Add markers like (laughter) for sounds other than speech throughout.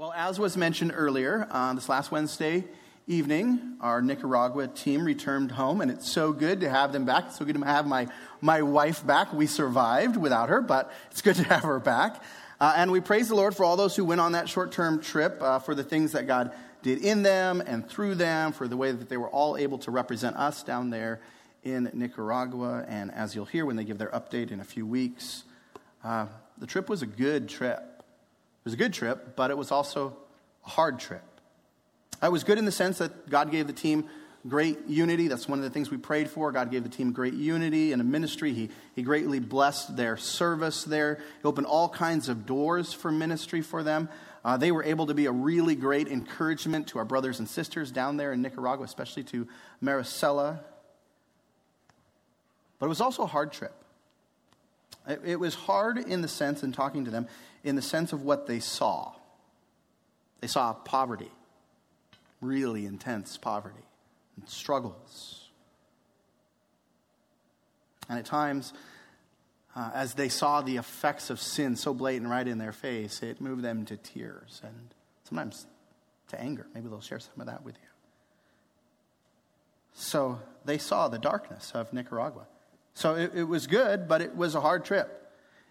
Well, as was mentioned earlier, uh, this last Wednesday evening, our Nicaragua team returned home, and it's so good to have them back. It's so good to have my, my wife back. We survived without her, but it's good to have her back. Uh, and we praise the Lord for all those who went on that short term trip, uh, for the things that God did in them and through them, for the way that they were all able to represent us down there in Nicaragua. And as you'll hear when they give their update in a few weeks, uh, the trip was a good trip. It was a good trip, but it was also a hard trip. It was good in the sense that God gave the team great unity. That's one of the things we prayed for. God gave the team great unity in a ministry. He, he greatly blessed their service there. He opened all kinds of doors for ministry for them. Uh, they were able to be a really great encouragement to our brothers and sisters down there in Nicaragua, especially to Maricela. But it was also a hard trip. It, it was hard in the sense, in talking to them, in the sense of what they saw. They saw poverty, really intense poverty, and struggles. And at times, uh, as they saw the effects of sin so blatant right in their face, it moved them to tears and sometimes to anger. Maybe they'll share some of that with you. So they saw the darkness of Nicaragua. So it, it was good, but it was a hard trip.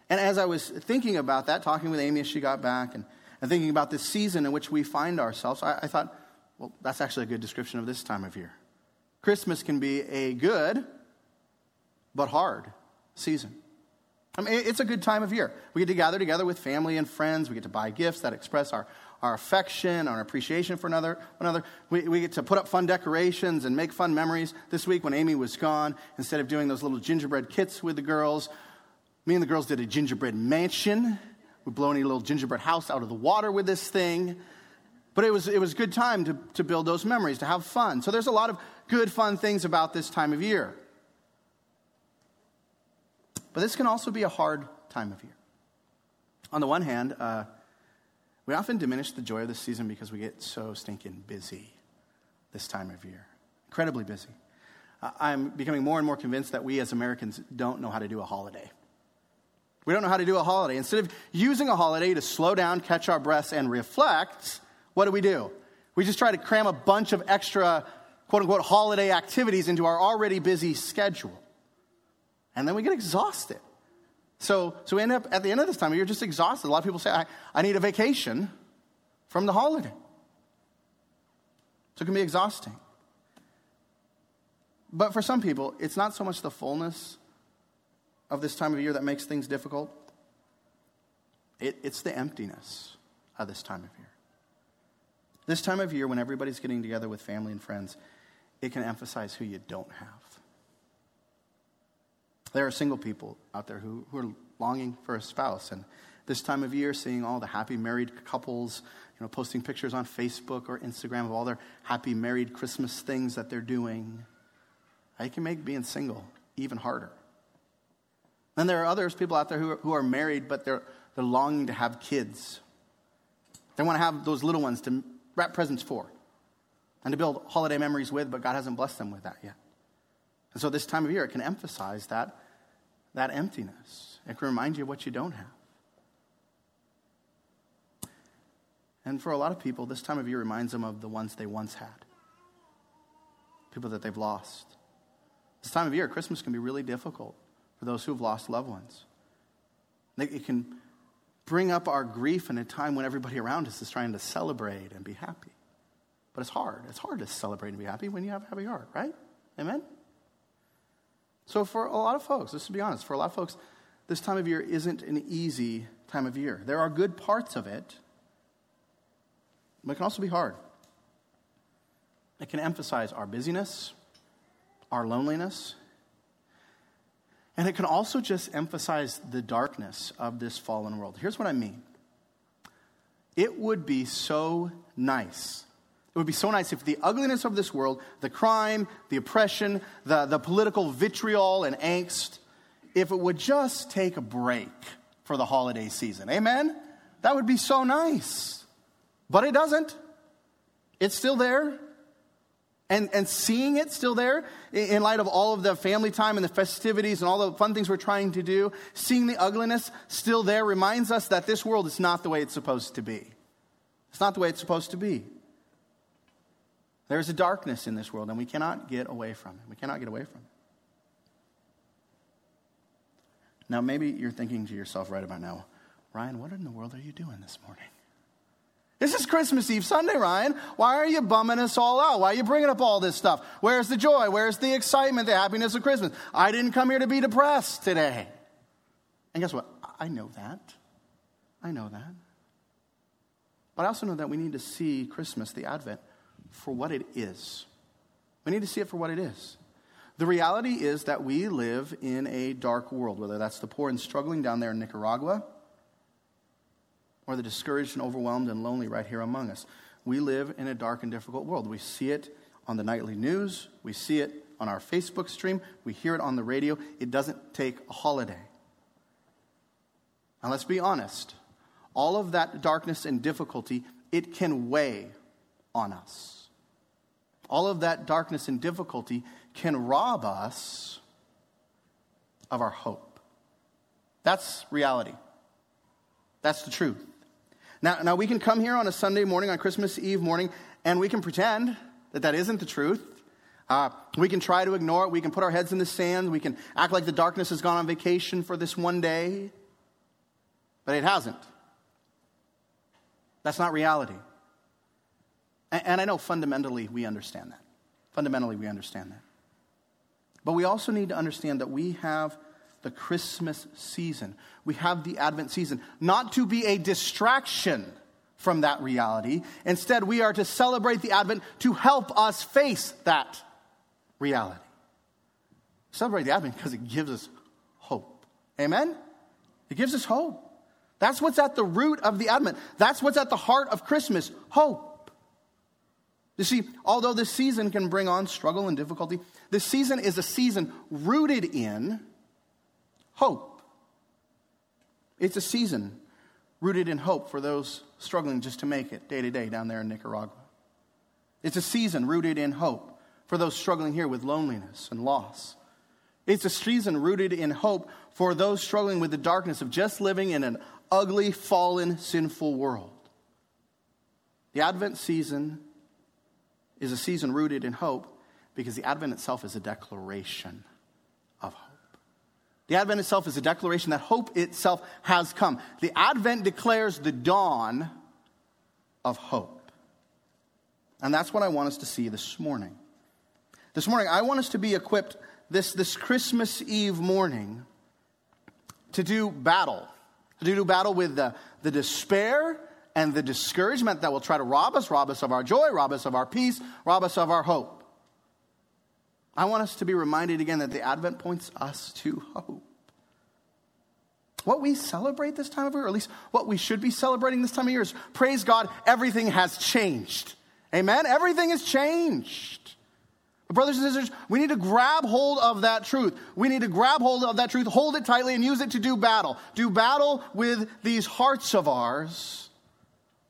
And as I was thinking about that, talking with Amy as she got back, and, and thinking about this season in which we find ourselves, I, I thought, well, that's actually a good description of this time of year. Christmas can be a good but hard season. I mean, it's a good time of year. We get to gather together with family and friends. We get to buy gifts that express our, our affection, our appreciation for another. another. We, we get to put up fun decorations and make fun memories. This week, when Amy was gone, instead of doing those little gingerbread kits with the girls, me and the girls did a gingerbread mansion. We blow any little gingerbread house out of the water with this thing. But it was, it was a good time to, to build those memories, to have fun. So there's a lot of good, fun things about this time of year. But this can also be a hard time of year. On the one hand, uh, we often diminish the joy of the season because we get so stinking busy this time of year. Incredibly busy. I'm becoming more and more convinced that we as Americans don't know how to do a holiday. We don't know how to do a holiday. Instead of using a holiday to slow down, catch our breaths, and reflect, what do we do? We just try to cram a bunch of extra, quote unquote, holiday activities into our already busy schedule. And then we get exhausted. So, so we end up at the end of this time, you're just exhausted. A lot of people say, I, I need a vacation from the holiday. So it can be exhausting. But for some people, it's not so much the fullness of this time of year that makes things difficult? It, it's the emptiness of this time of year. This time of year, when everybody's getting together with family and friends, it can emphasize who you don't have. There are single people out there who, who are longing for a spouse. And this time of year, seeing all the happy married couples, you know, posting pictures on Facebook or Instagram of all their happy married Christmas things that they're doing, it can make being single even harder. And then there are others, people out there who are, who are married, but they're, they're longing to have kids. They want to have those little ones to wrap presents for and to build holiday memories with, but God hasn't blessed them with that yet. And so this time of year, it can emphasize that, that emptiness. It can remind you of what you don't have. And for a lot of people, this time of year reminds them of the ones they once had, people that they've lost. This time of year, Christmas can be really difficult for those who have lost loved ones. It can bring up our grief in a time when everybody around us is trying to celebrate and be happy. But it's hard. It's hard to celebrate and be happy when you have a happy heart, right? Amen? So, for a lot of folks, let's be honest, for a lot of folks, this time of year isn't an easy time of year. There are good parts of it, but it can also be hard. It can emphasize our busyness, our loneliness, and it can also just emphasize the darkness of this fallen world. Here's what I mean it would be so nice. It would be so nice if the ugliness of this world, the crime, the oppression, the, the political vitriol and angst, if it would just take a break for the holiday season. Amen? That would be so nice. But it doesn't. It's still there and, and seeing it still there in light of all of the family time and the festivities and all the fun things we're trying to do, seeing the ugliness still there reminds us that this world is not the way it's supposed to be. It's not the way it's supposed to be. There is a darkness in this world, and we cannot get away from it. We cannot get away from it. Now, maybe you're thinking to yourself right about now, Ryan, what in the world are you doing this morning? This is Christmas Eve Sunday, Ryan. Why are you bumming us all out? Why are you bringing up all this stuff? Where's the joy? Where's the excitement, the happiness of Christmas? I didn't come here to be depressed today. And guess what? I know that. I know that. But I also know that we need to see Christmas, the Advent, for what it is. We need to see it for what it is. The reality is that we live in a dark world, whether that's the poor and struggling down there in Nicaragua or the discouraged and overwhelmed and lonely right here among us. We live in a dark and difficult world. We see it on the nightly news, we see it on our Facebook stream, we hear it on the radio. It doesn't take a holiday. And let's be honest all of that darkness and difficulty, it can weigh on us. All of that darkness and difficulty can rob us of our hope. That's reality. That's the truth. Now, now we can come here on a Sunday morning, on Christmas Eve morning, and we can pretend that that isn't the truth. Uh, we can try to ignore it. We can put our heads in the sand. We can act like the darkness has gone on vacation for this one day. But it hasn't. That's not reality. And, and I know fundamentally we understand that. Fundamentally, we understand that. But we also need to understand that we have the Christmas season. We have the Advent season, not to be a distraction from that reality. Instead, we are to celebrate the Advent to help us face that reality. Celebrate the Advent because it gives us hope. Amen? It gives us hope. That's what's at the root of the Advent. That's what's at the heart of Christmas hope. You see, although this season can bring on struggle and difficulty, this season is a season rooted in hope. It's a season rooted in hope for those struggling just to make it day to day down there in Nicaragua. It's a season rooted in hope for those struggling here with loneliness and loss. It's a season rooted in hope for those struggling with the darkness of just living in an ugly, fallen, sinful world. The Advent season is a season rooted in hope because the Advent itself is a declaration. The Advent itself is a declaration that hope itself has come. The Advent declares the dawn of hope. And that's what I want us to see this morning. This morning, I want us to be equipped this, this Christmas Eve morning to do battle to do battle with the, the despair and the discouragement that will try to rob us, rob us of our joy, rob us of our peace, rob us of our hope. I want us to be reminded again that the Advent points us to hope. What we celebrate this time of year, or at least what we should be celebrating this time of year, is praise God, everything has changed. Amen? Everything has changed. But brothers and sisters, we need to grab hold of that truth. We need to grab hold of that truth, hold it tightly, and use it to do battle. Do battle with these hearts of ours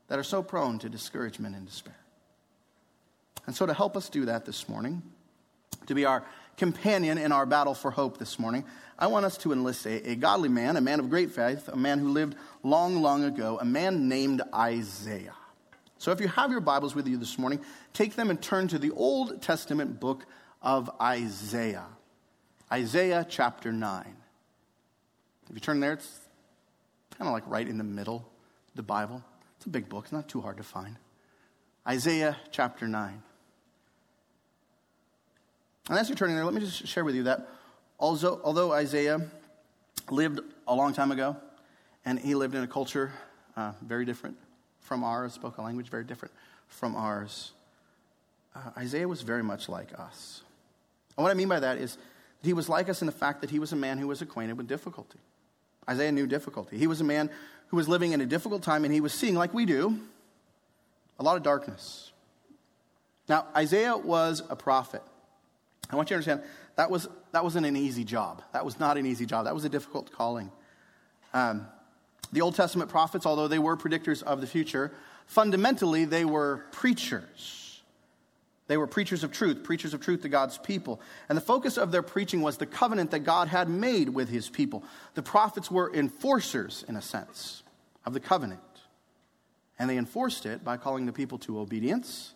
that are so prone to discouragement and despair. And so, to help us do that this morning, to be our companion in our battle for hope this morning, I want us to enlist a, a godly man, a man of great faith, a man who lived long, long ago, a man named Isaiah. So if you have your Bibles with you this morning, take them and turn to the Old Testament book of Isaiah. Isaiah chapter 9. If you turn there, it's kind of like right in the middle of the Bible. It's a big book, it's not too hard to find. Isaiah chapter 9. And as you're turning there, let me just share with you that although, although Isaiah lived a long time ago, and he lived in a culture uh, very different from ours, spoke a language very different from ours. Uh, Isaiah was very much like us. And what I mean by that is that he was like us in the fact that he was a man who was acquainted with difficulty. Isaiah knew difficulty. He was a man who was living in a difficult time and he was seeing, like we do, a lot of darkness. Now, Isaiah was a prophet. I want you to understand that, was, that wasn't an easy job. That was not an easy job. That was a difficult calling. Um, the Old Testament prophets, although they were predictors of the future, fundamentally they were preachers. They were preachers of truth, preachers of truth to God's people. And the focus of their preaching was the covenant that God had made with his people. The prophets were enforcers, in a sense, of the covenant. And they enforced it by calling the people to obedience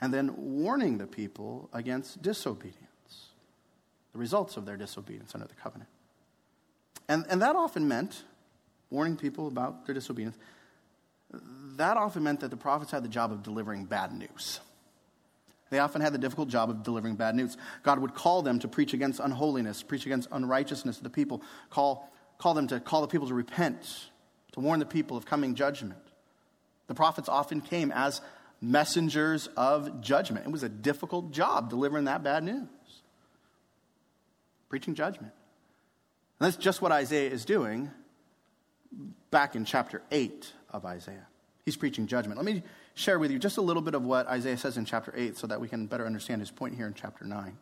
and then warning the people against disobedience, the results of their disobedience under the covenant. And, and that often meant warning people about their disobedience. That often meant that the prophets had the job of delivering bad news. They often had the difficult job of delivering bad news. God would call them to preach against unholiness, preach against unrighteousness of the people, call, call them to call the people to repent, to warn the people of coming judgment. The prophets often came as messengers of judgment. It was a difficult job delivering that bad news, preaching judgment. And that's just what Isaiah is doing back in chapter 8 of Isaiah. He's preaching judgment. Let me share with you just a little bit of what Isaiah says in chapter 8 so that we can better understand his point here in chapter 9.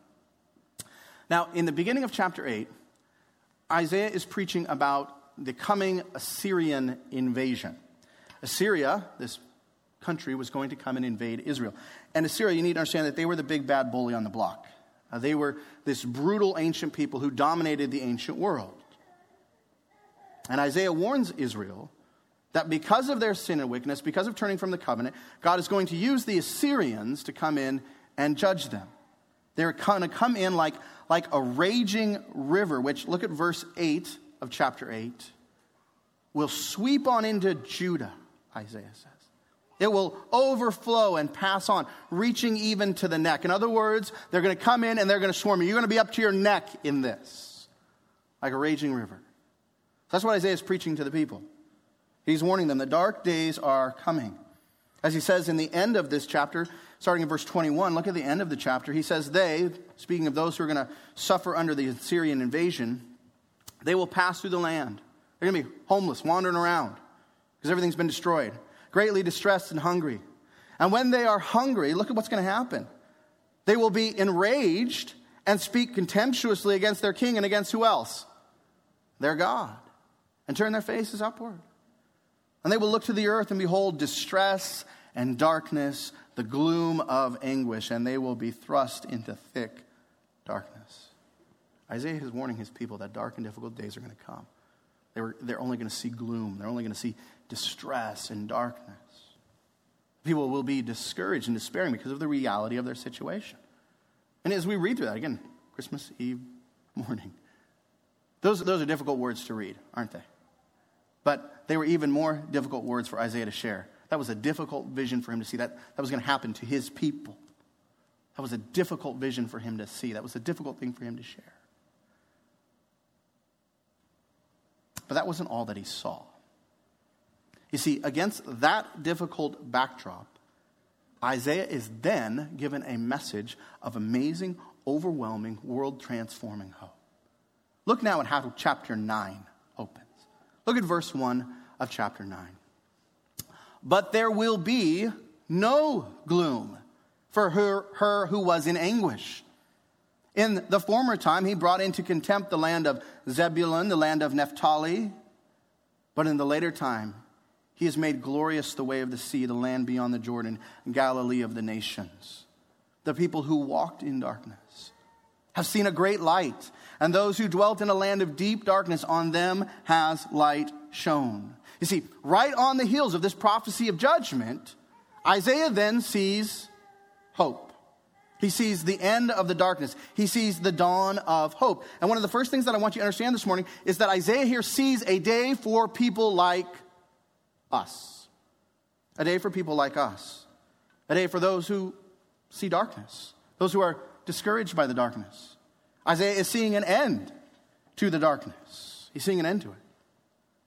Now, in the beginning of chapter 8, Isaiah is preaching about the coming Assyrian invasion. Assyria, this country, was going to come and invade Israel. And Assyria, you need to understand that they were the big bad bully on the block. Uh, they were this brutal ancient people who dominated the ancient world. And Isaiah warns Israel that because of their sin and wickedness, because of turning from the covenant, God is going to use the Assyrians to come in and judge them. They're going to come in like, like a raging river, which, look at verse 8 of chapter 8, will sweep on into Judah, Isaiah says. It will overflow and pass on, reaching even to the neck. In other words, they're going to come in and they're going to swarm you. You're going to be up to your neck in this, like a raging river. That's what Isaiah is preaching to the people. He's warning them the dark days are coming. As he says in the end of this chapter, starting in verse 21, look at the end of the chapter. He says, They, speaking of those who are going to suffer under the Assyrian invasion, they will pass through the land. They're going to be homeless, wandering around, because everything's been destroyed, greatly distressed and hungry. And when they are hungry, look at what's going to happen. They will be enraged and speak contemptuously against their king and against who else? Their God, and turn their faces upward. And they will look to the earth and behold distress and darkness, the gloom of anguish, and they will be thrust into thick darkness. Isaiah is warning his people that dark and difficult days are going to come. They were, they're only going to see gloom, they're only going to see distress and darkness. People will be discouraged and despairing because of the reality of their situation. And as we read through that, again, Christmas Eve morning, those, those are difficult words to read, aren't they? But they were even more difficult words for Isaiah to share. That was a difficult vision for him to see. That, that was going to happen to his people. That was a difficult vision for him to see. That was a difficult thing for him to share. But that wasn't all that he saw. You see, against that difficult backdrop, Isaiah is then given a message of amazing, overwhelming, world transforming hope. Look now at how chapter 9 opens. Look at verse 1 of chapter 9. But there will be no gloom for her, her who was in anguish. In the former time, he brought into contempt the land of Zebulun, the land of Naphtali. But in the later time, he has made glorious the way of the sea, the land beyond the Jordan, Galilee of the nations. The people who walked in darkness have seen a great light and those who dwelt in a land of deep darkness, on them has light shone. You see, right on the heels of this prophecy of judgment, Isaiah then sees hope. He sees the end of the darkness. He sees the dawn of hope. And one of the first things that I want you to understand this morning is that Isaiah here sees a day for people like us. A day for people like us. A day for those who see darkness, those who are discouraged by the darkness. Isaiah is seeing an end to the darkness. He's seeing an end to it.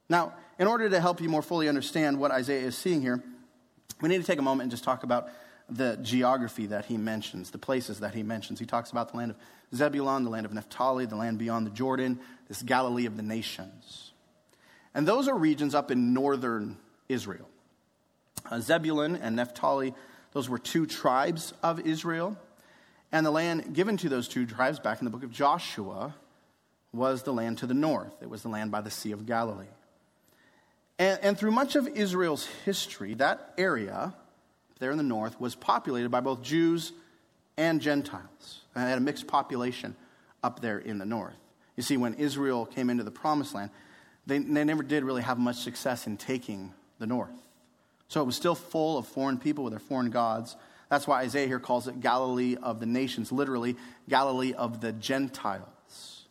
Now, in order to help you more fully understand what Isaiah is seeing here, we need to take a moment and just talk about the geography that he mentions, the places that he mentions. He talks about the land of Zebulun, the land of Naphtali, the land beyond the Jordan, this Galilee of the nations. And those are regions up in northern Israel. Uh, Zebulun and Naphtali, those were two tribes of Israel. And the land given to those two tribes back in the book of Joshua was the land to the north. It was the land by the Sea of Galilee. And, and through much of Israel's history, that area there in the north was populated by both Jews and Gentiles. And had a mixed population up there in the north. You see, when Israel came into the promised land, they, they never did really have much success in taking the north. So it was still full of foreign people with their foreign gods. That's why Isaiah here calls it Galilee of the nations, literally, Galilee of the Gentiles.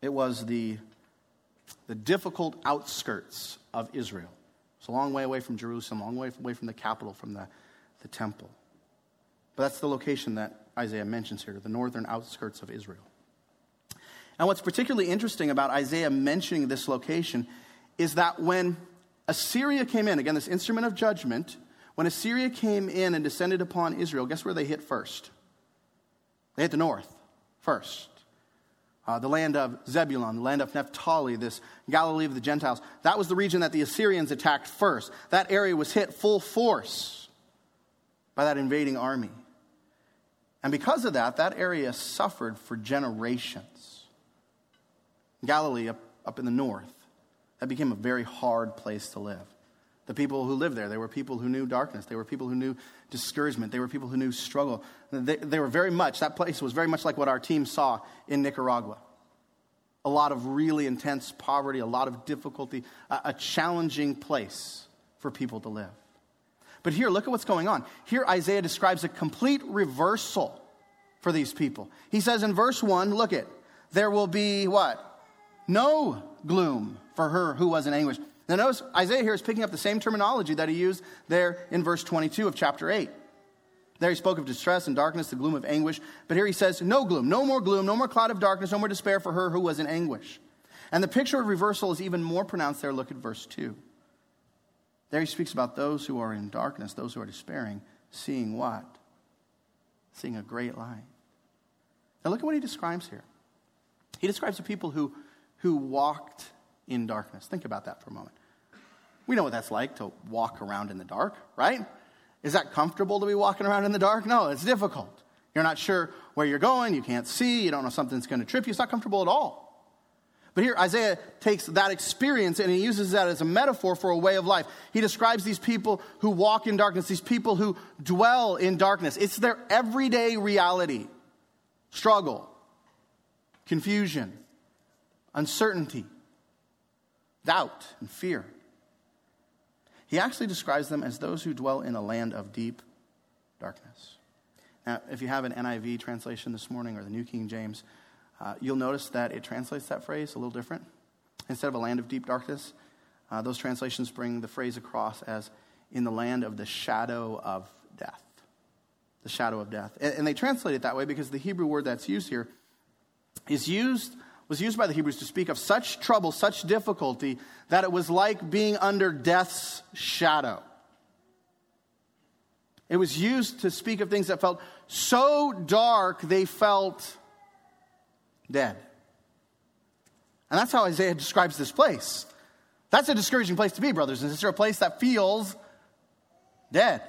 It was the, the difficult outskirts of Israel. It's a long way away from Jerusalem, a long way away from the capital, from the, the temple. But that's the location that Isaiah mentions here, the northern outskirts of Israel. And what's particularly interesting about Isaiah mentioning this location is that when Assyria came in, again, this instrument of judgment, when Assyria came in and descended upon Israel, guess where they hit first? They hit the north first. Uh, the land of Zebulun, the land of Naphtali, this Galilee of the Gentiles. That was the region that the Assyrians attacked first. That area was hit full force by that invading army. And because of that, that area suffered for generations. Galilee, up, up in the north, that became a very hard place to live. The people who lived there, they were people who knew darkness. They were people who knew discouragement. They were people who knew struggle. They, they were very much, that place was very much like what our team saw in Nicaragua. A lot of really intense poverty, a lot of difficulty, a, a challenging place for people to live. But here, look at what's going on. Here, Isaiah describes a complete reversal for these people. He says in verse 1, look at, there will be what? No gloom for her who was in anguish. Now, notice Isaiah here is picking up the same terminology that he used there in verse 22 of chapter 8. There he spoke of distress and darkness, the gloom of anguish. But here he says, no gloom, no more gloom, no more cloud of darkness, no more despair for her who was in anguish. And the picture of reversal is even more pronounced there. Look at verse 2. There he speaks about those who are in darkness, those who are despairing, seeing what? Seeing a great light. Now look at what he describes here. He describes the people who, who walked in darkness. Think about that for a moment. We know what that's like to walk around in the dark, right? Is that comfortable to be walking around in the dark? No, it's difficult. You're not sure where you're going, you can't see, you don't know something's going to trip you. It's not comfortable at all. But here, Isaiah takes that experience and he uses that as a metaphor for a way of life. He describes these people who walk in darkness, these people who dwell in darkness. It's their everyday reality struggle, confusion, uncertainty, doubt, and fear. He actually describes them as those who dwell in a land of deep darkness. Now, if you have an NIV translation this morning or the New King James, uh, you'll notice that it translates that phrase a little different. Instead of a land of deep darkness, uh, those translations bring the phrase across as in the land of the shadow of death. The shadow of death. And, and they translate it that way because the Hebrew word that's used here is used was used by the Hebrews to speak of such trouble, such difficulty, that it was like being under death's shadow. It was used to speak of things that felt so dark they felt dead. And that's how Isaiah describes this place. That's a discouraging place to be, brothers and sisters, a place that feels dead.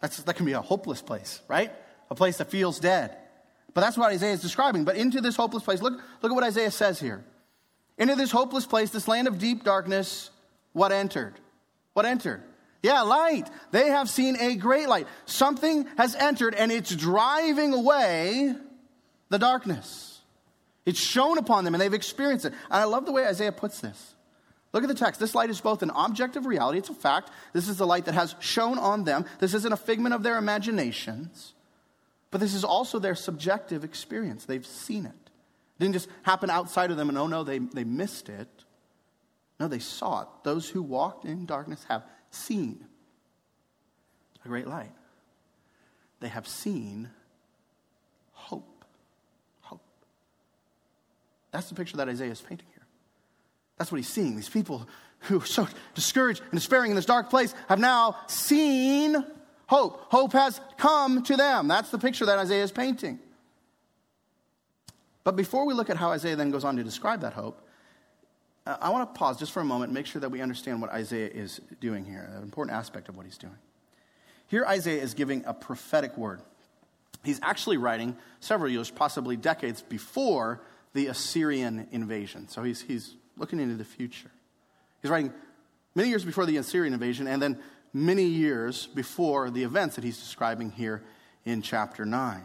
That's, that can be a hopeless place, right? A place that feels dead. But that's what Isaiah is describing. But into this hopeless place, look, look at what Isaiah says here. Into this hopeless place, this land of deep darkness, what entered? What entered? Yeah, light. They have seen a great light. Something has entered and it's driving away the darkness. It's shown upon them and they've experienced it. And I love the way Isaiah puts this. Look at the text. This light is both an objective reality, it's a fact. This is the light that has shone on them. This isn't a figment of their imaginations, but this is also their subjective experience. They've seen it. It didn't just happen outside of them and oh no, they, they missed it. No, they saw it. Those who walked in darkness have seen a great light. They have seen hope. Hope. That's the picture that Isaiah is painting here. That's what he's seeing. These people who are so discouraged and despairing in this dark place have now seen hope. Hope has come to them. That's the picture that Isaiah is painting. But before we look at how Isaiah then goes on to describe that hope, uh, I want to pause just for a moment and make sure that we understand what Isaiah is doing here, an important aspect of what he's doing. Here, Isaiah is giving a prophetic word. He's actually writing several years, possibly decades before the Assyrian invasion. So he's, he's looking into the future. He's writing many years before the Assyrian invasion and then many years before the events that he's describing here in chapter 9.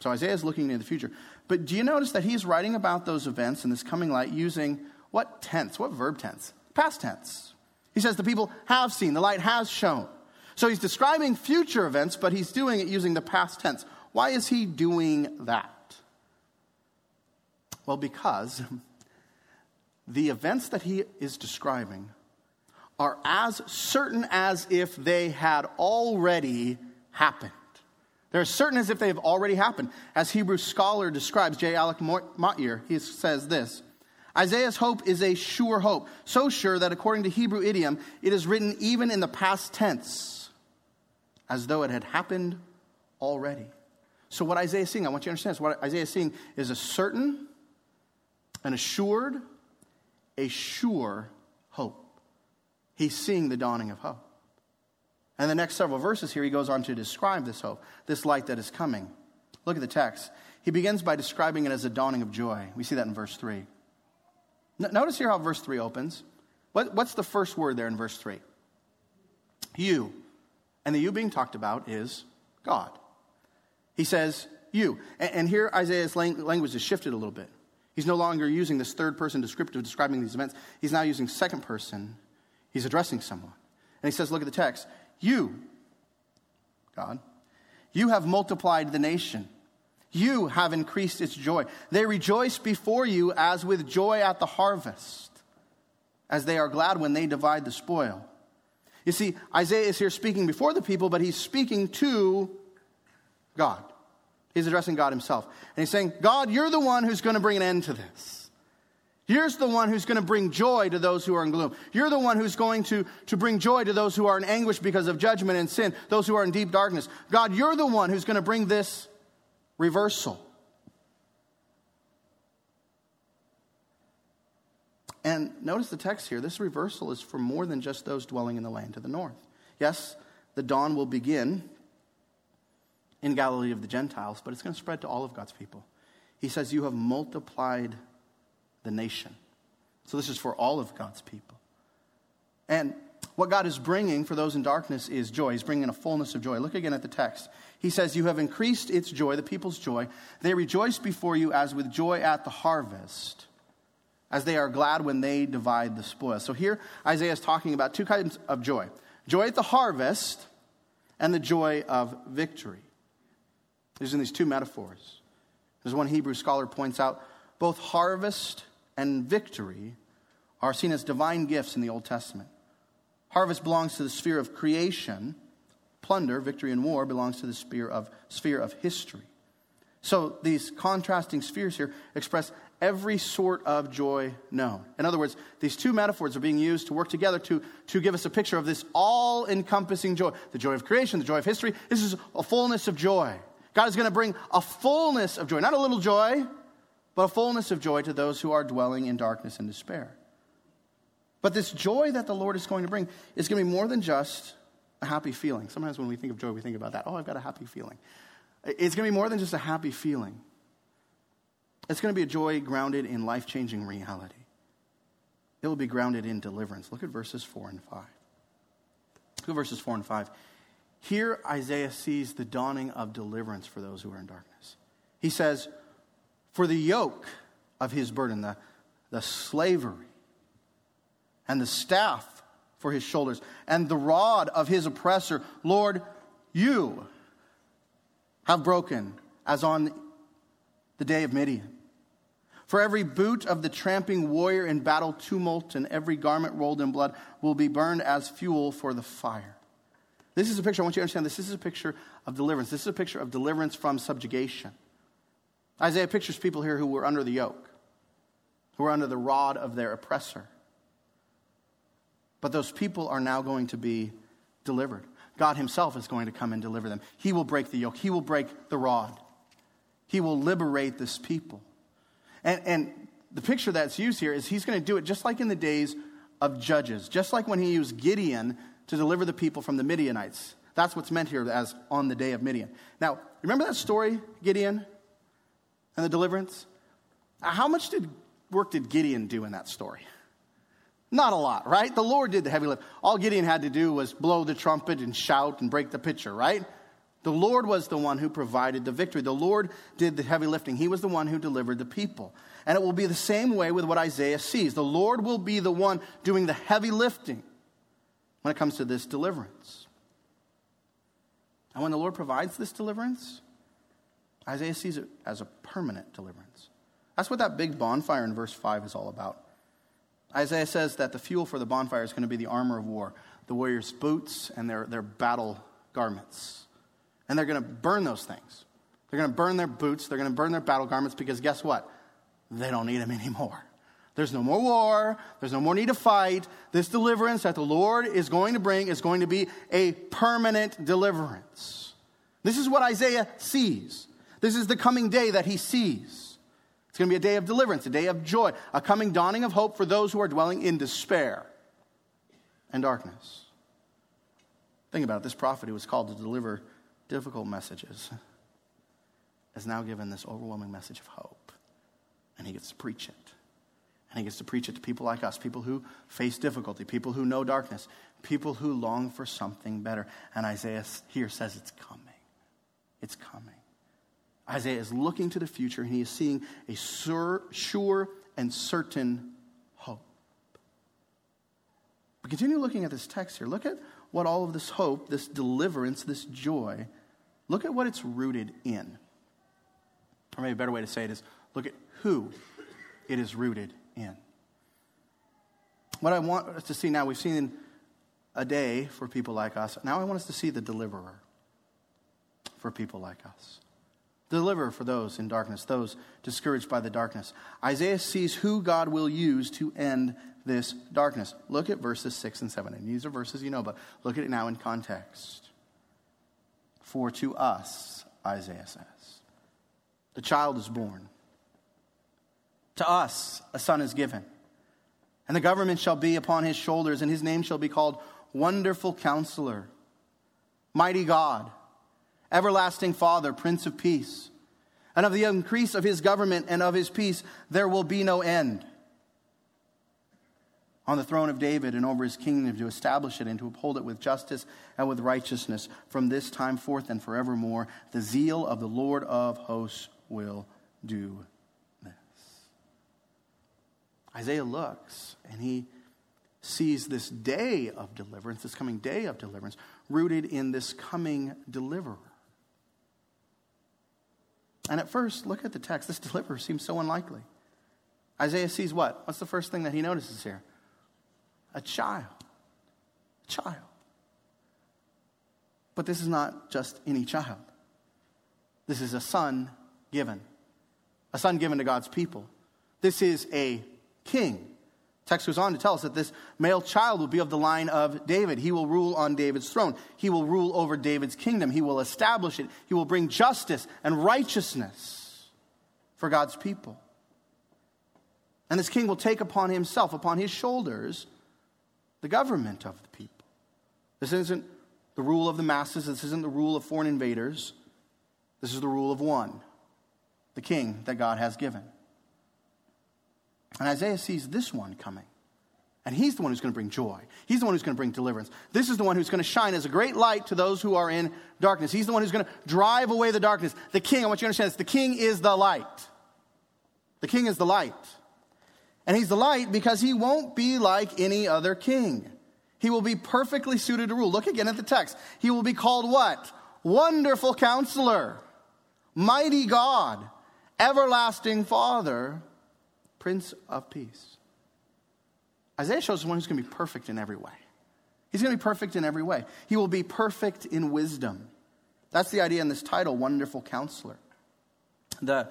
So Isaiah is looking into the future. But do you notice that he's writing about those events in this coming light using what tense, what verb tense? Past tense. He says the people have seen, the light has shone. So he's describing future events, but he's doing it using the past tense. Why is he doing that? Well, because (laughs) the events that he is describing are as certain as if they had already happened. They're as certain as if they have already happened. As Hebrew scholar describes, J. Alec Motyer, he says this Isaiah's hope is a sure hope, so sure that according to Hebrew idiom, it is written even in the past tense, as though it had happened already. So, what Isaiah is seeing, I want you to understand, so what Isaiah is seeing is a certain, an assured, a sure hope. He's seeing the dawning of hope. And the next several verses here, he goes on to describe this hope, this light that is coming. Look at the text. He begins by describing it as a dawning of joy. We see that in verse 3. Notice here how verse 3 opens. What, what's the first word there in verse 3? You. And the you being talked about is God. He says, you. And, and here Isaiah's language is shifted a little bit. He's no longer using this third person descriptive describing these events. He's now using second person. He's addressing someone. And he says, Look at the text. You, God, you have multiplied the nation. You have increased its joy. They rejoice before you as with joy at the harvest, as they are glad when they divide the spoil. You see, Isaiah is here speaking before the people, but he's speaking to God. He's addressing God himself. And he's saying, God, you're the one who's going to bring an end to this. You're the one who's going to bring joy to those who are in gloom. You're the one who's going to, to bring joy to those who are in anguish because of judgment and sin, those who are in deep darkness. God, you're the one who's going to bring this reversal. And notice the text here. This reversal is for more than just those dwelling in the land to the north. Yes, the dawn will begin in Galilee of the Gentiles, but it's going to spread to all of God's people. He says, You have multiplied the nation. So this is for all of God's people. And what God is bringing for those in darkness is joy. He's bringing a fullness of joy. Look again at the text. He says, You have increased its joy, the people's joy. They rejoice before you as with joy at the harvest, as they are glad when they divide the spoil. So here, Isaiah is talking about two kinds of joy joy at the harvest and the joy of victory. Using these two metaphors. As one Hebrew scholar points out, both harvest and victory are seen as divine gifts in the Old Testament. Harvest belongs to the sphere of creation. Plunder, victory and war, belongs to the sphere of, sphere of history. So these contrasting spheres here express every sort of joy known. In other words, these two metaphors are being used to work together to, to give us a picture of this all encompassing joy the joy of creation, the joy of history. This is a fullness of joy. God is going to bring a fullness of joy, not a little joy, but a fullness of joy to those who are dwelling in darkness and despair. But this joy that the Lord is going to bring is going to be more than just a happy feeling. Sometimes when we think of joy, we think about that. Oh, I've got a happy feeling. It's going to be more than just a happy feeling. It's going to be a joy grounded in life changing reality. It will be grounded in deliverance. Look at verses 4 and 5. Look at verses 4 and 5. Here, Isaiah sees the dawning of deliverance for those who are in darkness. He says, For the yoke of his burden, the, the slavery, and the staff for his shoulders, and the rod of his oppressor, Lord, you have broken as on the day of Midian. For every boot of the tramping warrior in battle tumult and every garment rolled in blood will be burned as fuel for the fire. This is a picture, I want you to understand this. This is a picture of deliverance. This is a picture of deliverance from subjugation. Isaiah pictures people here who were under the yoke, who were under the rod of their oppressor. But those people are now going to be delivered. God Himself is going to come and deliver them. He will break the yoke, He will break the rod, He will liberate this people. And, and the picture that's used here is He's going to do it just like in the days of Judges, just like when He used Gideon to deliver the people from the Midianites. That's what's meant here as on the day of Midian. Now, remember that story, Gideon and the deliverance? Uh, how much did work did Gideon do in that story? Not a lot, right? The Lord did the heavy lift. All Gideon had to do was blow the trumpet and shout and break the pitcher, right? The Lord was the one who provided the victory. The Lord did the heavy lifting. He was the one who delivered the people. And it will be the same way with what Isaiah sees. The Lord will be the one doing the heavy lifting when it comes to this deliverance. And when the Lord provides this deliverance, Isaiah sees it as a permanent deliverance. That's what that big bonfire in verse 5 is all about. Isaiah says that the fuel for the bonfire is going to be the armor of war, the warrior's boots and their, their battle garments. And they're going to burn those things. They're going to burn their boots, they're going to burn their battle garments because guess what? They don't need them anymore. There's no more war. There's no more need to fight. This deliverance that the Lord is going to bring is going to be a permanent deliverance. This is what Isaiah sees. This is the coming day that he sees. It's going to be a day of deliverance, a day of joy, a coming dawning of hope for those who are dwelling in despair and darkness. Think about it. This prophet who was called to deliver difficult messages is now given this overwhelming message of hope, and he gets to preach it. And he gets to preach it to people like us, people who face difficulty, people who know darkness, people who long for something better. And Isaiah here says it's coming. It's coming. Isaiah is looking to the future and he is seeing a sur- sure and certain hope. But continue looking at this text here. Look at what all of this hope, this deliverance, this joy, look at what it's rooted in. Or maybe a better way to say it is look at who it is rooted in. What I want us to see now, we've seen a day for people like us. Now I want us to see the deliverer for people like us. The deliverer for those in darkness, those discouraged by the darkness. Isaiah sees who God will use to end this darkness. Look at verses 6 and 7. And these are verses you know, but look at it now in context. For to us, Isaiah says, the child is born to us a son is given, and the government shall be upon his shoulders, and his name shall be called Wonderful Counselor, Mighty God, Everlasting Father, Prince of Peace. And of the increase of his government and of his peace there will be no end. On the throne of David and over his kingdom to establish it and to uphold it with justice and with righteousness from this time forth and forevermore. The zeal of the Lord of hosts will do this. Isaiah looks and he sees this day of deliverance, this coming day of deliverance, rooted in this coming deliverer. And at first, look at the text. This (laughs) deliverer seems so unlikely. Isaiah sees what? What's the first thing that he notices here? A child. A child. But this is not just any child. This is a son given. A son given to God's people. This is a king. Text goes on to tell us that this male child will be of the line of David. He will rule on David's throne. He will rule over David's kingdom. He will establish it. He will bring justice and righteousness for God's people. And this king will take upon himself, upon his shoulders, the government of the people. This isn't the rule of the masses. This isn't the rule of foreign invaders. This is the rule of one, the king that God has given. And Isaiah sees this one coming. And he's the one who's going to bring joy. He's the one who's going to bring deliverance. This is the one who's going to shine as a great light to those who are in darkness. He's the one who's going to drive away the darkness. The king, I want you to understand this the king is the light. The king is the light. And he's the light because he won't be like any other king. He will be perfectly suited to rule. Look again at the text. He will be called what? Wonderful counselor, mighty God, everlasting Father, Prince of Peace. Isaiah shows us one who's going to be perfect in every way. He's going to be perfect in every way. He will be perfect in wisdom. That's the idea in this title, Wonderful Counselor. The,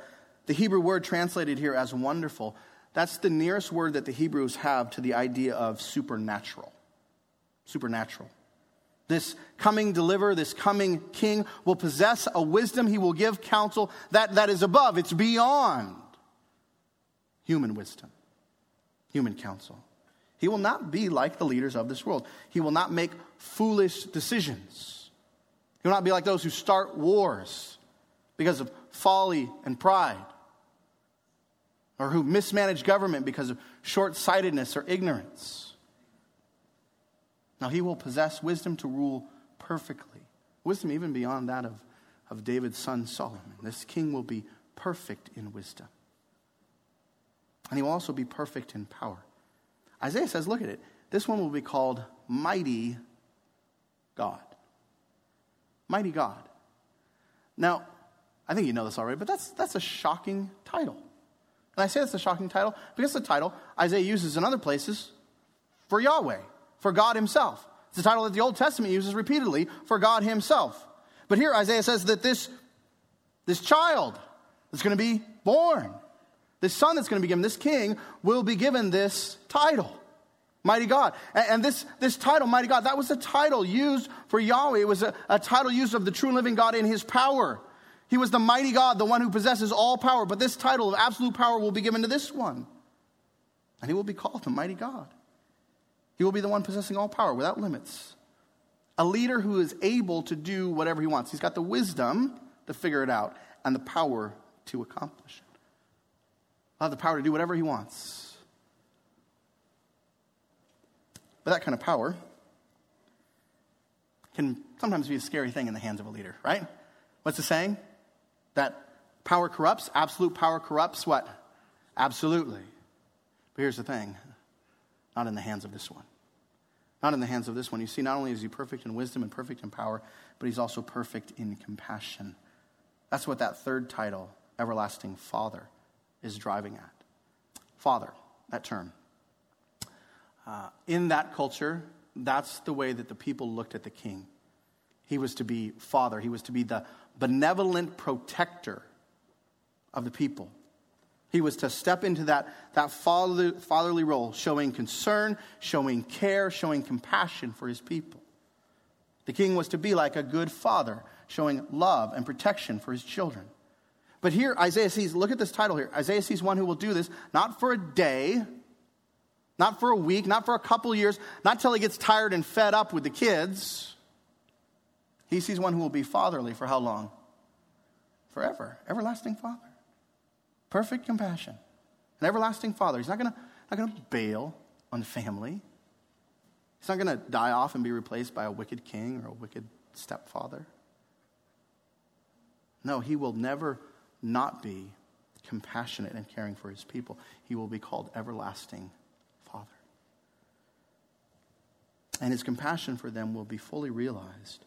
the Hebrew word translated here as wonderful, that's the nearest word that the Hebrews have to the idea of supernatural. Supernatural. This coming deliverer, this coming king will possess a wisdom. He will give counsel that, that is above, it's beyond human wisdom, human counsel. He will not be like the leaders of this world. He will not make foolish decisions. He will not be like those who start wars because of folly and pride, or who mismanage government because of short sightedness or ignorance. Now, he will possess wisdom to rule perfectly, wisdom even beyond that of, of David's son Solomon. This king will be perfect in wisdom and he will also be perfect in power. Isaiah says, look at it. This one will be called Mighty God. Mighty God. Now, I think you know this already, but that's, that's a shocking title. And I say it's a shocking title because the title Isaiah uses in other places for Yahweh, for God Himself. It's a title that the Old Testament uses repeatedly for God Himself. But here Isaiah says that this, this child that's going to be born, this son that's going to be given, this king, will be given this title. Mighty God. And, this, this title, Mighty God, that was a title used for Yahweh. It was a, a title used of the true living God in his power. He was the mighty God, the one who possesses all power. But this title of absolute power will be given to this one. And he will be called the mighty God. He will be the one possessing all power without limits. A leader who is able to do whatever he wants. He's got the wisdom to figure it out and the power to accomplish it. He'll have the power to do whatever he wants. But that kind of power can sometimes be a scary thing in the hands of a leader, right? What's the saying? That power corrupts, absolute power corrupts what? Absolutely. But here's the thing not in the hands of this one. Not in the hands of this one. You see, not only is he perfect in wisdom and perfect in power, but he's also perfect in compassion. That's what that third title, Everlasting Father, is driving at. Father, that term. Uh, in that culture, that's the way that the people looked at the king. He was to be father, he was to be the benevolent protector of the people. He was to step into that, that fatherly, fatherly role, showing concern, showing care, showing compassion for his people. The king was to be like a good father, showing love and protection for his children. But here, Isaiah sees, look at this title here. Isaiah sees one who will do this not for a day, not for a week, not for a couple years, not till he gets tired and fed up with the kids. He sees one who will be fatherly for how long? Forever. Everlasting Father. Perfect compassion. An everlasting Father. He's not going not going to bail on family. He's not going to die off and be replaced by a wicked king or a wicked stepfather. No, he will never not be compassionate and caring for his people. He will be called everlasting Father. And his compassion for them will be fully realized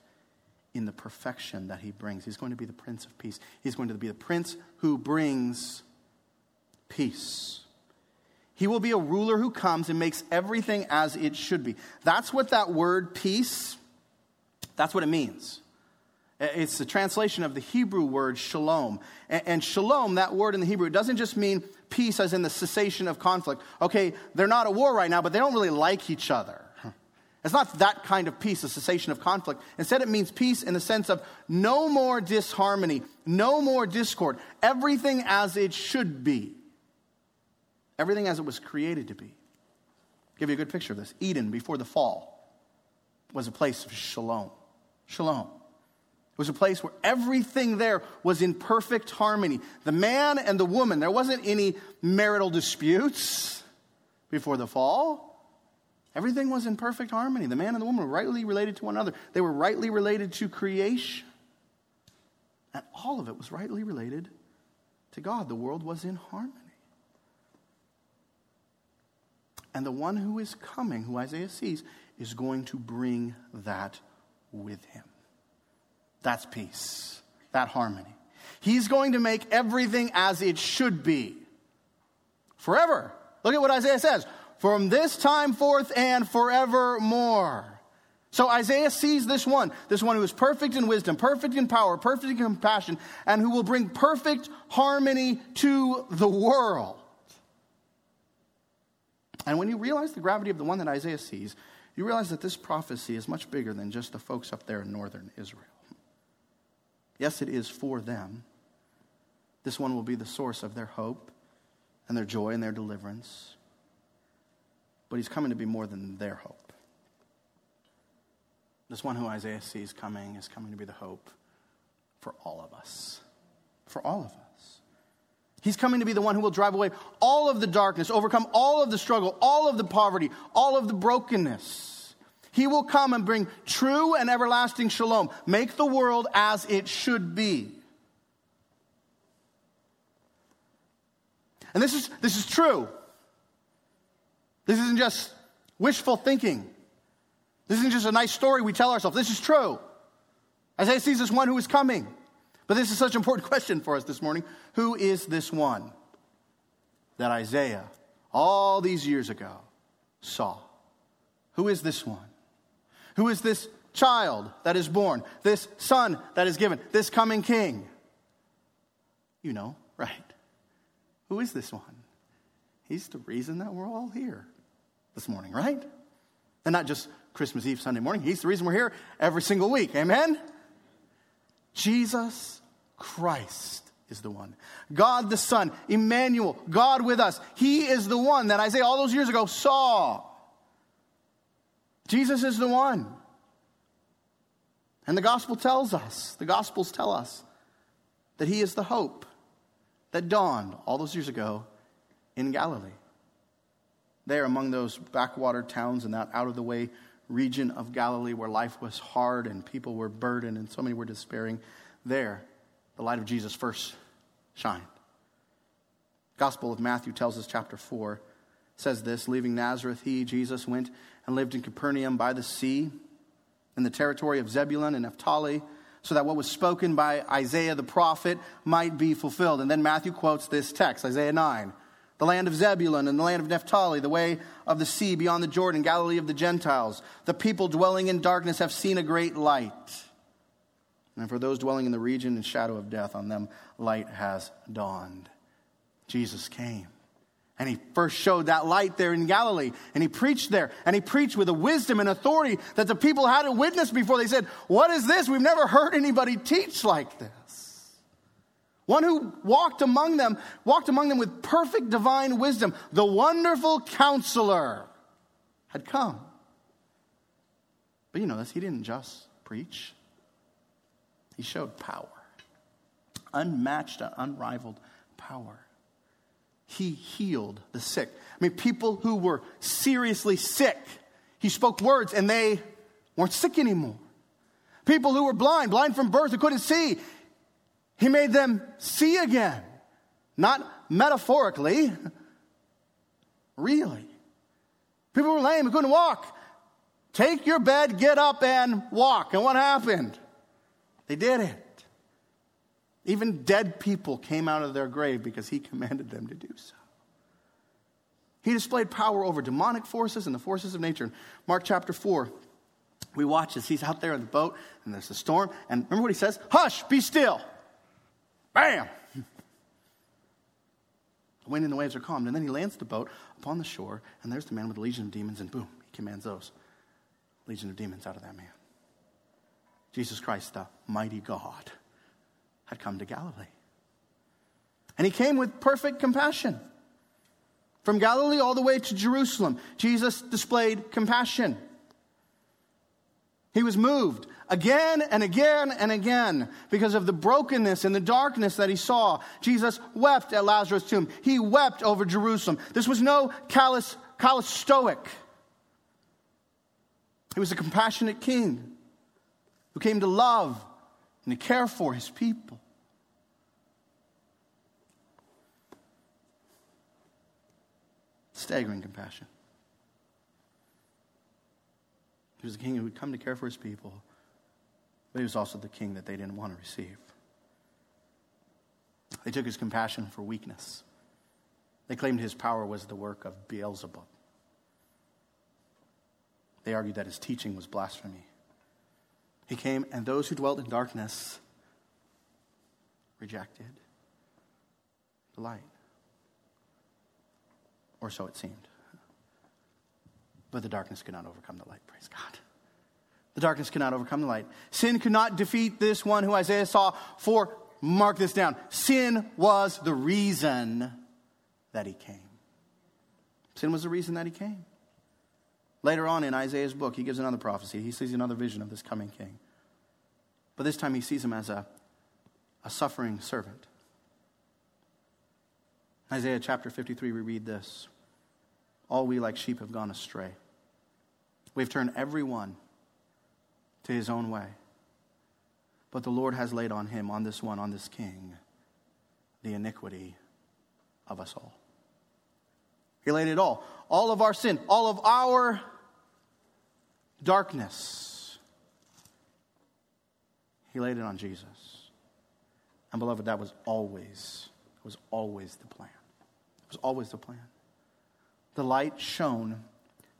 in the perfection that he brings. He's going to be the Prince of Peace. He's going to be the Prince who brings peace. He will be a ruler who comes and makes everything as it should be. That's what that word peace, that's what it means. Uh, it's the translation of the Hebrew word shalom. And shalom, that word in the Hebrew, doesn't just mean peace as in the cessation of conflict. Okay, they're not at war right now, but they don't really like each other. It's not that kind of peace, a cessation of conflict. Instead, it means peace in the sense of no more disharmony, no more discord, everything as it should be, everything as it was created to be. I'll give you a good picture of this. Eden, before the fall, was a place of shalom. Shalom. It was a place where everything there was in perfect harmony. The man and the woman, there wasn't any marital disputes before the fall. Everything was in perfect harmony. The man and the woman were rightly related to one another, they were rightly related to creation. And all of it was rightly related to God. The world was in harmony. And the one who is coming, who Isaiah sees, is going to bring that with him. That's peace, that harmony. He's going to make everything as it should be forever. Look at what Isaiah says from this time forth and forevermore. So Isaiah sees this one, this one who is perfect in wisdom, perfect in power, perfect in compassion, and who will bring perfect harmony to the world. And when you realize the gravity of the one that Isaiah sees, you realize that this prophecy is much bigger than just the folks up there in northern Israel. Yes, it is for them. This one will be the source of their hope and their joy and their deliverance but he's coming to be more than their hope. This one who Isaiah sees coming is coming to be the hope for all of us. For all of us. He's coming to be the one who will drive away all of the darkness, overcome all of the struggle, all of the poverty, all of the brokenness. He will come and bring true and everlasting shalom, make the world as it should be. And this is, this is true. This isn't just wishful thinking. This isn't just a nice story we tell ourselves. This is true. Isaiah sees this one who is coming. But this is such an important (laughs) question for us this morning. Who is this one that Isaiah, all these years ago, saw? Who is this one? Who is this child that is born? This son that is given? This coming king? You know, (laughs) right? Who is this one? He's the reason that we're all here this morning, right? And not just Christmas Eve, Sunday morning. He's the reason we're here every single week. Amen? Jesus Christ is the one. God the Son, Emmanuel, God with us. He is the one that Isaiah all those years ago saw. Jesus is the one. And the gospel tells us, the gospels tell us that he is the hope that dawned all those years ago in Galilee. There, among those backwater towns in that out of the way region of Galilee where life was hard and people were burdened and so many were despairing, there, the light of Jesus first shined. Gospel of Matthew tells us, chapter 4, says this Leaving Nazareth, he, Jesus, went and lived in Capernaum by the sea, in the territory of Zebulun and Naphtali, so that what was spoken by Isaiah the prophet might be fulfilled. And then Matthew quotes this text, Isaiah 9 the land of Zebulun and the land of Naphtali, the way of the sea beyond the Jordan, Galilee of the Gentiles. The people dwelling in darkness have seen a great light. And for those dwelling in the region and shadow of death, on them light has dawned. Jesus came. And he first showed that light there in Galilee. And he preached there. And he preached with a wisdom and authority that the people hadn't witnessed before. They said, What is this? We've never heard anybody teach like this. One who walked among them, walked among them with perfect divine wisdom. The wonderful counselor had come. But you know this, he didn't just preach, he showed power. Unmatched unrivaled power he healed the sick. I mean, people who were seriously sick, he spoke words and they weren't sick anymore. People who were blind, blind from birth, who couldn't see, he made them see again. Not metaphorically, really. People who were lame, who couldn't walk. Take your bed, get up, and walk. And what happened? They did it. Even dead people came out of their grave because he commanded them to do so. He displayed power over demonic forces and the forces of nature. In Mark chapter 4, we watch as he's out there in the boat and there's a storm. And remember what he says? Hush, be still. Bam! The wind and the waves are calmed. And then he lands the boat upon the shore, and there's the man with the legion of demons, and boom, he commands those legion of demons out of that man. Jesus Christ, the mighty God had come to Galilee. And he came with perfect compassion. From Galilee all the way to Jerusalem, Jesus displayed compassion. He was moved again and again and again because of the brokenness and the darkness that he saw. Jesus wept at Lazarus' tomb. He wept over Jerusalem. This was no callous, callous stoic. He was a compassionate king who came to love and to care for his people. Staggering compassion. He was the king who would come to care for his people, but he was also the king that they didn't want to receive. They took his compassion for weakness. They claimed his power was the work of Beelzebub. They argued that his teaching was blasphemy. He came, and those who dwelt in darkness rejected the light. Or so it seemed. But the darkness could not overcome the light. Praise God. The darkness could not overcome the light. Sin could not defeat this one who Isaiah saw, for, mark this down, sin was the reason that he came. Sin was the reason that he came. Later on in Isaiah's book, he gives another prophecy. He sees another vision of this coming king. But this time he sees him as a, a suffering servant. Isaiah chapter 53, we read this All we like sheep have gone astray. We've turned every one to his own way. But the Lord has laid on him, on this one, on this king, the iniquity of us all. He laid it all. All of our sin, all of our darkness. He laid it on Jesus. And beloved, that was always, was always the plan. It was always the plan. The light shone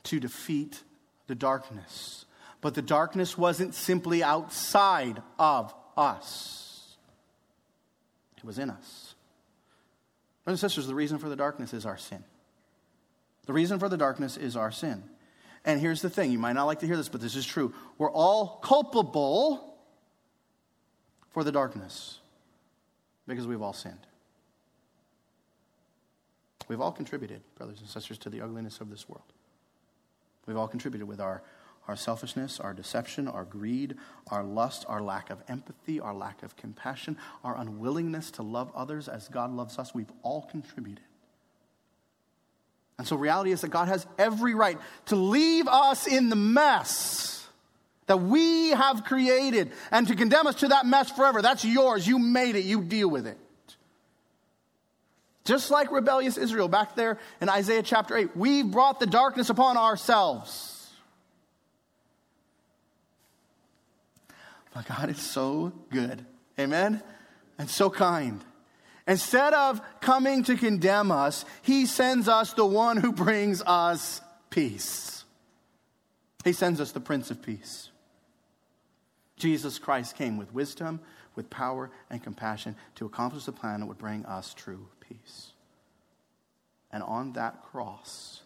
to defeat the darkness. But the darkness wasn't simply outside of us, it was in us. Brothers and sisters, the reason for the darkness is our sin. The reason for the darkness is our sin. And here's the thing you might not like to hear this, but this is true. We're all culpable for the darkness because we've all sinned. We've all contributed, brothers and sisters, to the ugliness of this world. We've all contributed with our, our selfishness, our deception, our greed, our lust, our lack of empathy, our lack of compassion, our unwillingness to love others as God loves us. We've all contributed. And so, reality is that God has every right to leave us in the mess that we have created and to condemn us to that mess forever. That's yours. You made it. You deal with it. Just like rebellious Israel back there in Isaiah chapter 8, we brought the darkness upon ourselves. But God is so good. Amen? And so kind. Instead of coming to condemn us, he sends us the one who brings us peace. He sends us the Prince of Peace. Jesus Christ came with wisdom, with power, and compassion to accomplish the plan that would bring us true peace. And on that cross,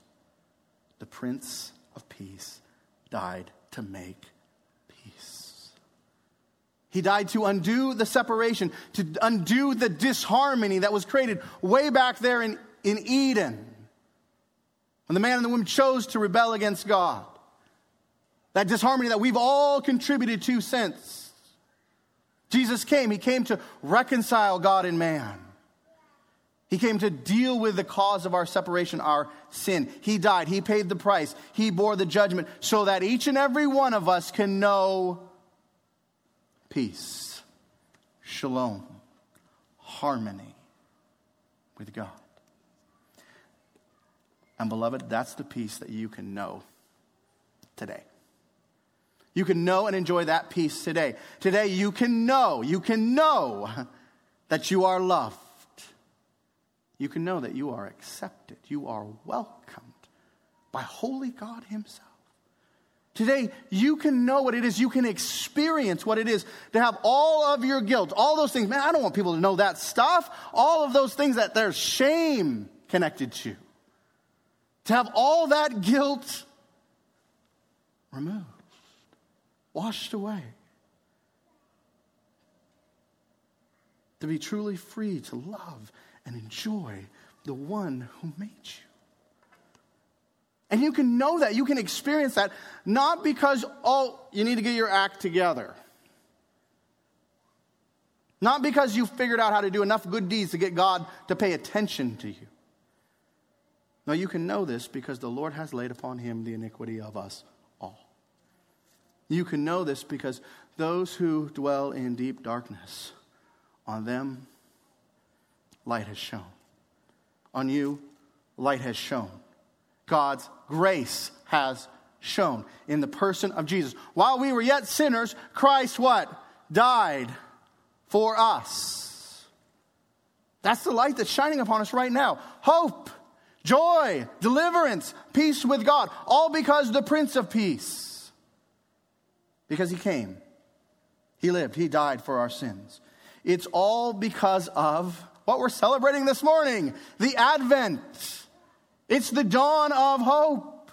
the Prince of Peace died to make peace. He died to undo the separation, to undo the disharmony that was created way back there in, in Eden when the man and the woman chose to rebel against God. That disharmony that we've all contributed to since. Jesus came, He came to reconcile God and man. He came to deal with the cause of our separation, our sin. He died. He paid the price. He bore the judgment so that each and every one of us can know peace, shalom, harmony with God. And beloved, that's the peace that you can know today. You can know and enjoy that peace today. Today, you can know, you can know (laughs) that you are loved you can know that you are accepted, you are welcomed by holy God Himself. Today, you can know what it is, you can experience what it is to have all of your guilt, all those things. Man, I don't want people to know that stuff. All of those things that there's shame connected to. To have all that guilt removed, washed away. To be truly free to love and enjoy the one who made you. And you can know that, you can experience that, not because, oh, you need to get your act together. Not because you figured out how to do enough good deeds to get God to pay attention to you. No, you can know this because the Lord has laid upon him the iniquity of us all. You can know this because those who dwell in deep darkness, on them light has shone. On you, light has shone. God's grace has shown in the person of Jesus. While we were yet sinners, Christ what? Died for us. That's the light that's shining upon us right now. Hope, joy, deliverance, peace with God, all because the Prince of Peace. Because he came, he lived, he died for our sins. It's all because of what we're celebrating this morning the Advent. It's the dawn of hope.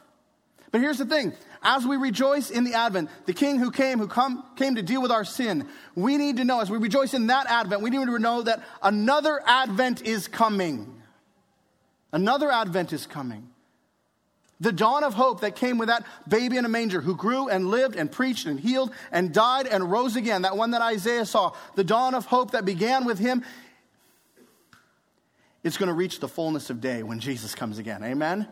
But here's the thing as we rejoice in the Advent, the King who came, who come, came to deal with our sin, we need to know, as we rejoice in that Advent, we need to know that another Advent is coming. Another Advent is coming. The dawn of hope that came with that baby in a manger who grew and lived and preached and healed and died and rose again, that one that Isaiah saw. The dawn of hope that began with him it's going to reach the fullness of day when Jesus comes again. Amen?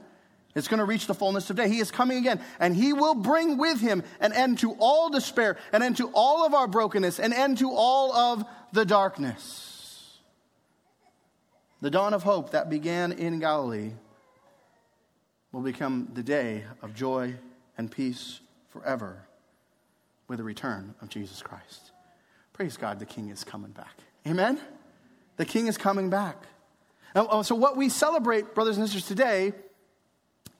It's going to reach the fullness of day. He is coming again, and He will bring with Him an end to all despair, an end to all of our brokenness, an end to all of the darkness. The dawn of hope that began in Galilee will become the day of joy and peace forever with the return of Jesus Christ. Praise God, the King is coming back. Amen? The King is coming back. Oh, so, what we celebrate, brothers and sisters, today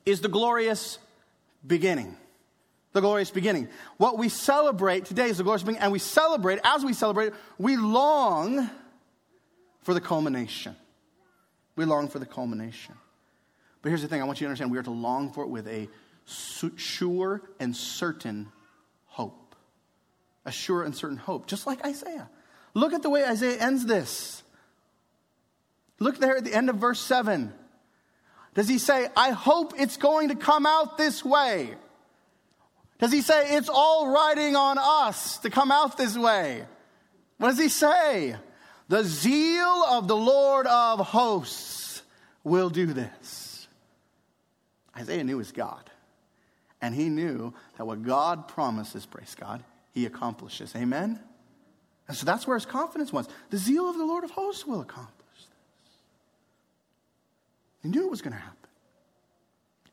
is the glorious beginning. The glorious beginning. What we celebrate today is the glorious beginning, and we celebrate, as we celebrate, we long for the culmination. We long for the culmination. But here's the thing I want you to understand we are to long for it with a sure and certain hope. A sure and certain hope, just like Isaiah. Look at the way Isaiah ends this. Look there at the end of verse 7. Does he say, I hope it's going to come out this way? Does he say, it's all riding on us to come out this way? What does he say? The zeal of the Lord of hosts will do this. Isaiah knew his God. And he knew that what God promises, praise God, he accomplishes. Amen? And so that's where his confidence was. The zeal of the Lord of hosts will accomplish. He knew it was going to happen.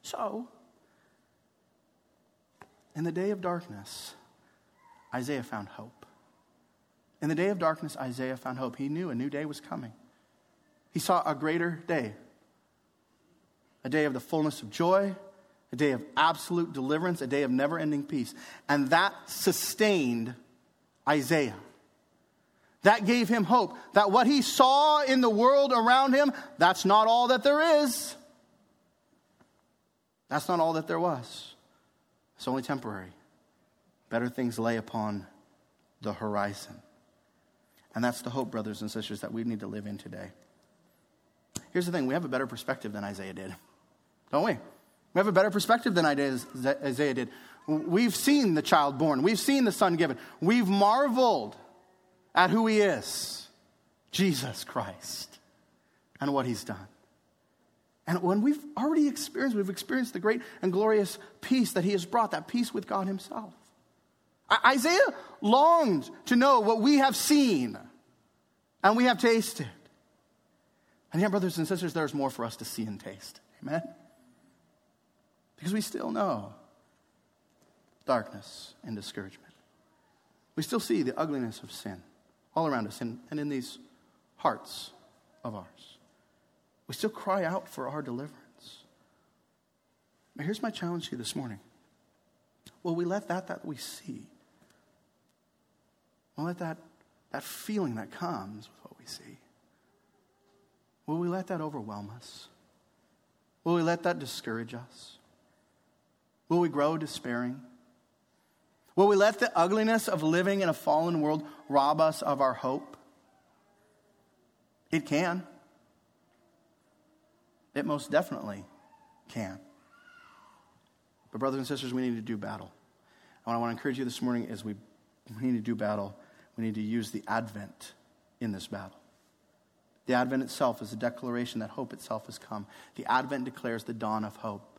So, in the day of darkness, Isaiah found hope. In the day of darkness, Isaiah found hope. He knew a new day was coming. He saw a greater day, a day of the fullness of joy, a day of absolute deliverance, a day of never ending peace. And that sustained Isaiah. That gave him hope that what he saw in the world around him, that's not all that there is. That's not all that there was. It's only temporary. Better things lay upon the horizon. And that's the hope, brothers and sisters, that we need to live in today. Here's the thing we have a better perspective than Isaiah did, don't we? We have a better perspective than Isaiah did. We've seen the child born, we've seen the son given, we've marveled at who he is Jesus Christ and what he's done. And when we've already experienced, we've experienced the great and glorious peace that he has brought, that peace with God himself. Isaiah longed to know what we have seen and we have tasted. And yet, brothers and sisters, there's more for us to see and taste. Amen? Because we still know darkness and discouragement. We still see the ugliness of sin all around us and, and in these hearts of ours. We still cry out for our deliverance. But here's my challenge to you this morning. Will we let that that we see, will let that, that feeling that comes with what we see, will we let that overwhelm us? Will we let that discourage us? Will we grow despairing? Will we let the ugliness of living in a fallen world rob us of our hope? It can. It most definitely can. But, brothers and sisters, we need to do battle. And what I want to encourage you this morning is we, we need to do battle. We need to use the Advent in this battle. The Advent itself is a declaration that hope itself has come. The Advent declares the dawn of hope.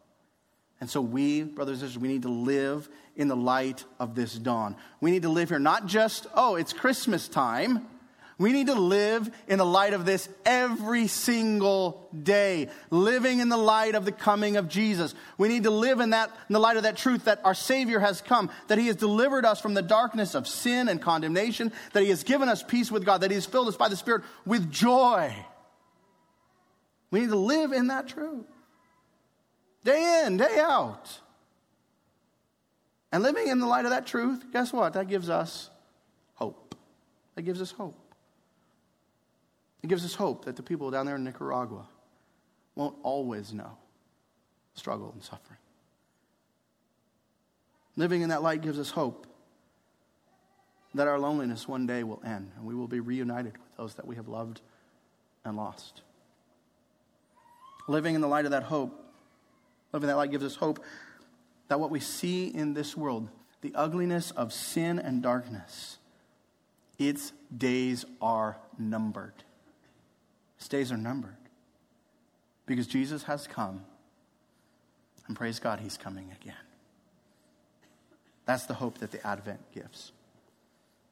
And so, we, brothers and sisters, we need to live in the light of this dawn. We need to live here, not just, oh, it's Christmas time. We need to live in the light of this every single day, living in the light of the coming of Jesus. We need to live in that in the light of that truth that our Savior has come, that He has delivered us from the darkness of sin and condemnation, that He has given us peace with God, that He has filled us by the Spirit with joy. We need to live in that truth. Day in, day out. And living in the light of that truth, guess what? That gives us hope. That gives us hope. It gives us hope that the people down there in Nicaragua won't always know struggle and suffering. Living in that light gives us hope that our loneliness one day will end and we will be reunited with those that we have loved and lost. Living in the light of that hope Living that light gives us hope that what we see in this world, the ugliness of sin and darkness, its days are numbered. Its days are numbered. Because Jesus has come, and praise God, he's coming again. That's the hope that the Advent gives.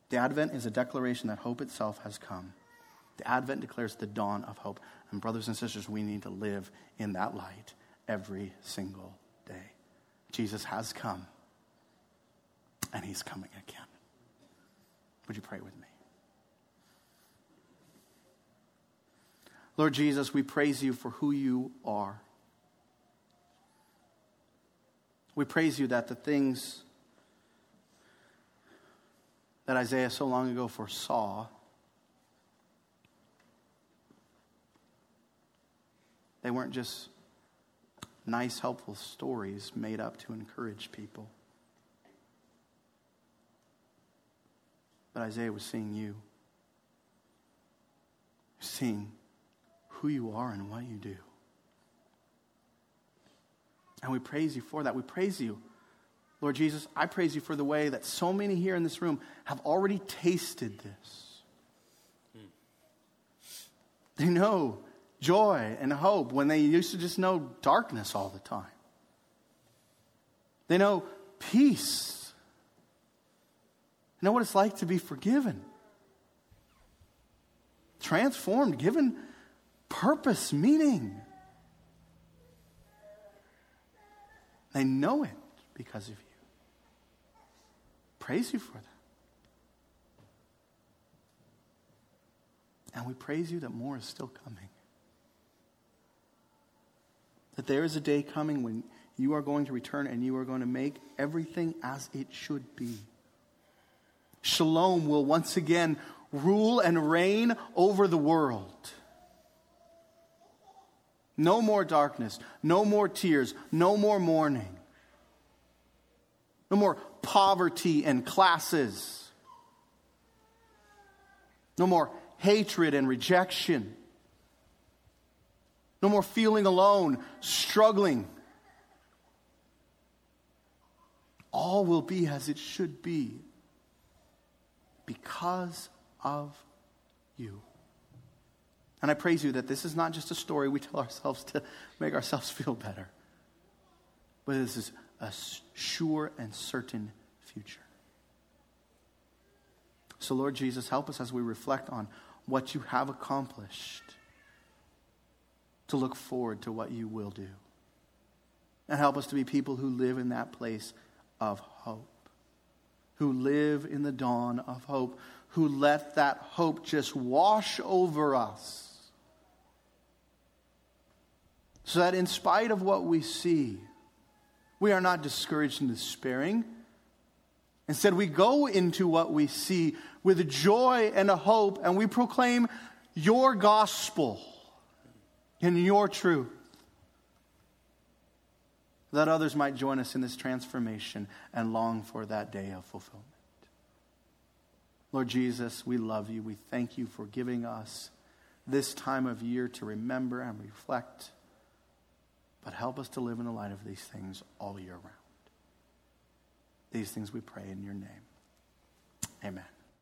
The Advent is a declaration that hope itself has come. The Advent declares the dawn of hope. And, brothers and sisters, we need to live in that light every single day. Jesus has come. and he's coming again. Would you pray with me? Lord Jesus, we praise you for who you are. We praise you that the things that Isaiah so long ago foresaw they weren't just nice, helpful stories made up to encourage people. But Isaiah was seeing you, seeing who you are and what you do. And we praise you for that. We praise you. Lord Jesus, I praise you for the way that so many here in this room have already tasted this. Hmm. They know joy and hope when they used to just know darkness all the time. They know peace. They know what it's like to be forgiven, transformed, given purpose, meaning. They know it because of you. Praise you for that. And we praise you that more is still coming. That there is a day coming when you are going to return and you are going to make everything as it should be. Shalom will once again rule and reign over the world. No more darkness, no more tears, no more mourning, no more poverty and classes, no more hatred and rejection, no more feeling alone, struggling. All will be as it should be because of you. And I praise you that this is not just a story we tell ourselves to make ourselves (laughs) feel better, but this is a sure and certain future. So, Lord Jesus, help us as we reflect on what you have accomplished to look forward to what you will do. And help us to be people who live in that place of hope, who live in the dawn of hope, who let that hope just wash over us so that in spite of what we see, we are not discouraged and despairing. Instead, we go into what we see with joy and a hope, and we proclaim your gospel and your truth that others might join us in this transformation and long for that day of fulfillment. Lord Jesus, we love you. We thank you for giving us this time of year to remember and reflect but help us to live in the light of these things all year round. These things we pray in your name. Amen.